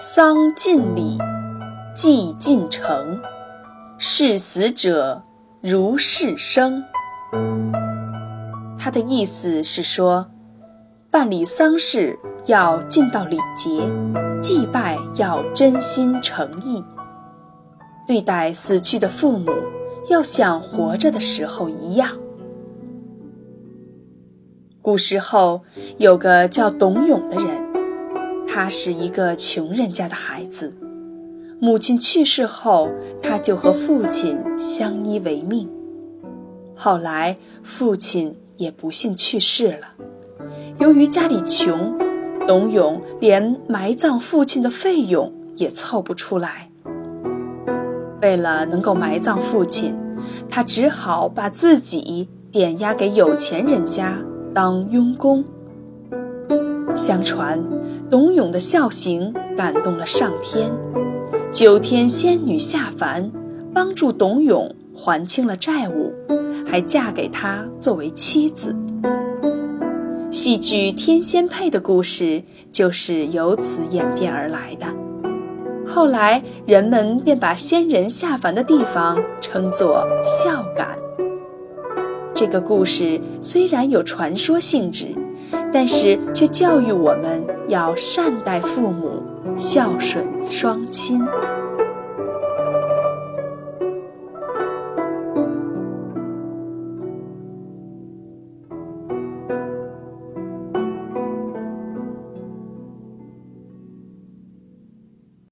丧尽礼，祭尽诚，视死者如视生。他的意思是说，办理丧事要尽到礼节，祭拜要真心诚意，对待死去的父母要像活着的时候一样。古时候有个叫董永的人。他是一个穷人家的孩子，母亲去世后，他就和父亲相依为命。后来父亲也不幸去世了，由于家里穷，董永连埋葬父亲的费用也凑不出来。为了能够埋葬父亲，他只好把自己点押给有钱人家当佣工。相传，董永的孝行感动了上天，九天仙女下凡，帮助董永还清了债务，还嫁给他作为妻子。戏剧《天仙配》的故事就是由此演变而来的。后来人们便把仙人下凡的地方称作孝感。这个故事虽然有传说性质。但是却教育我们要善待父母，孝顺双亲。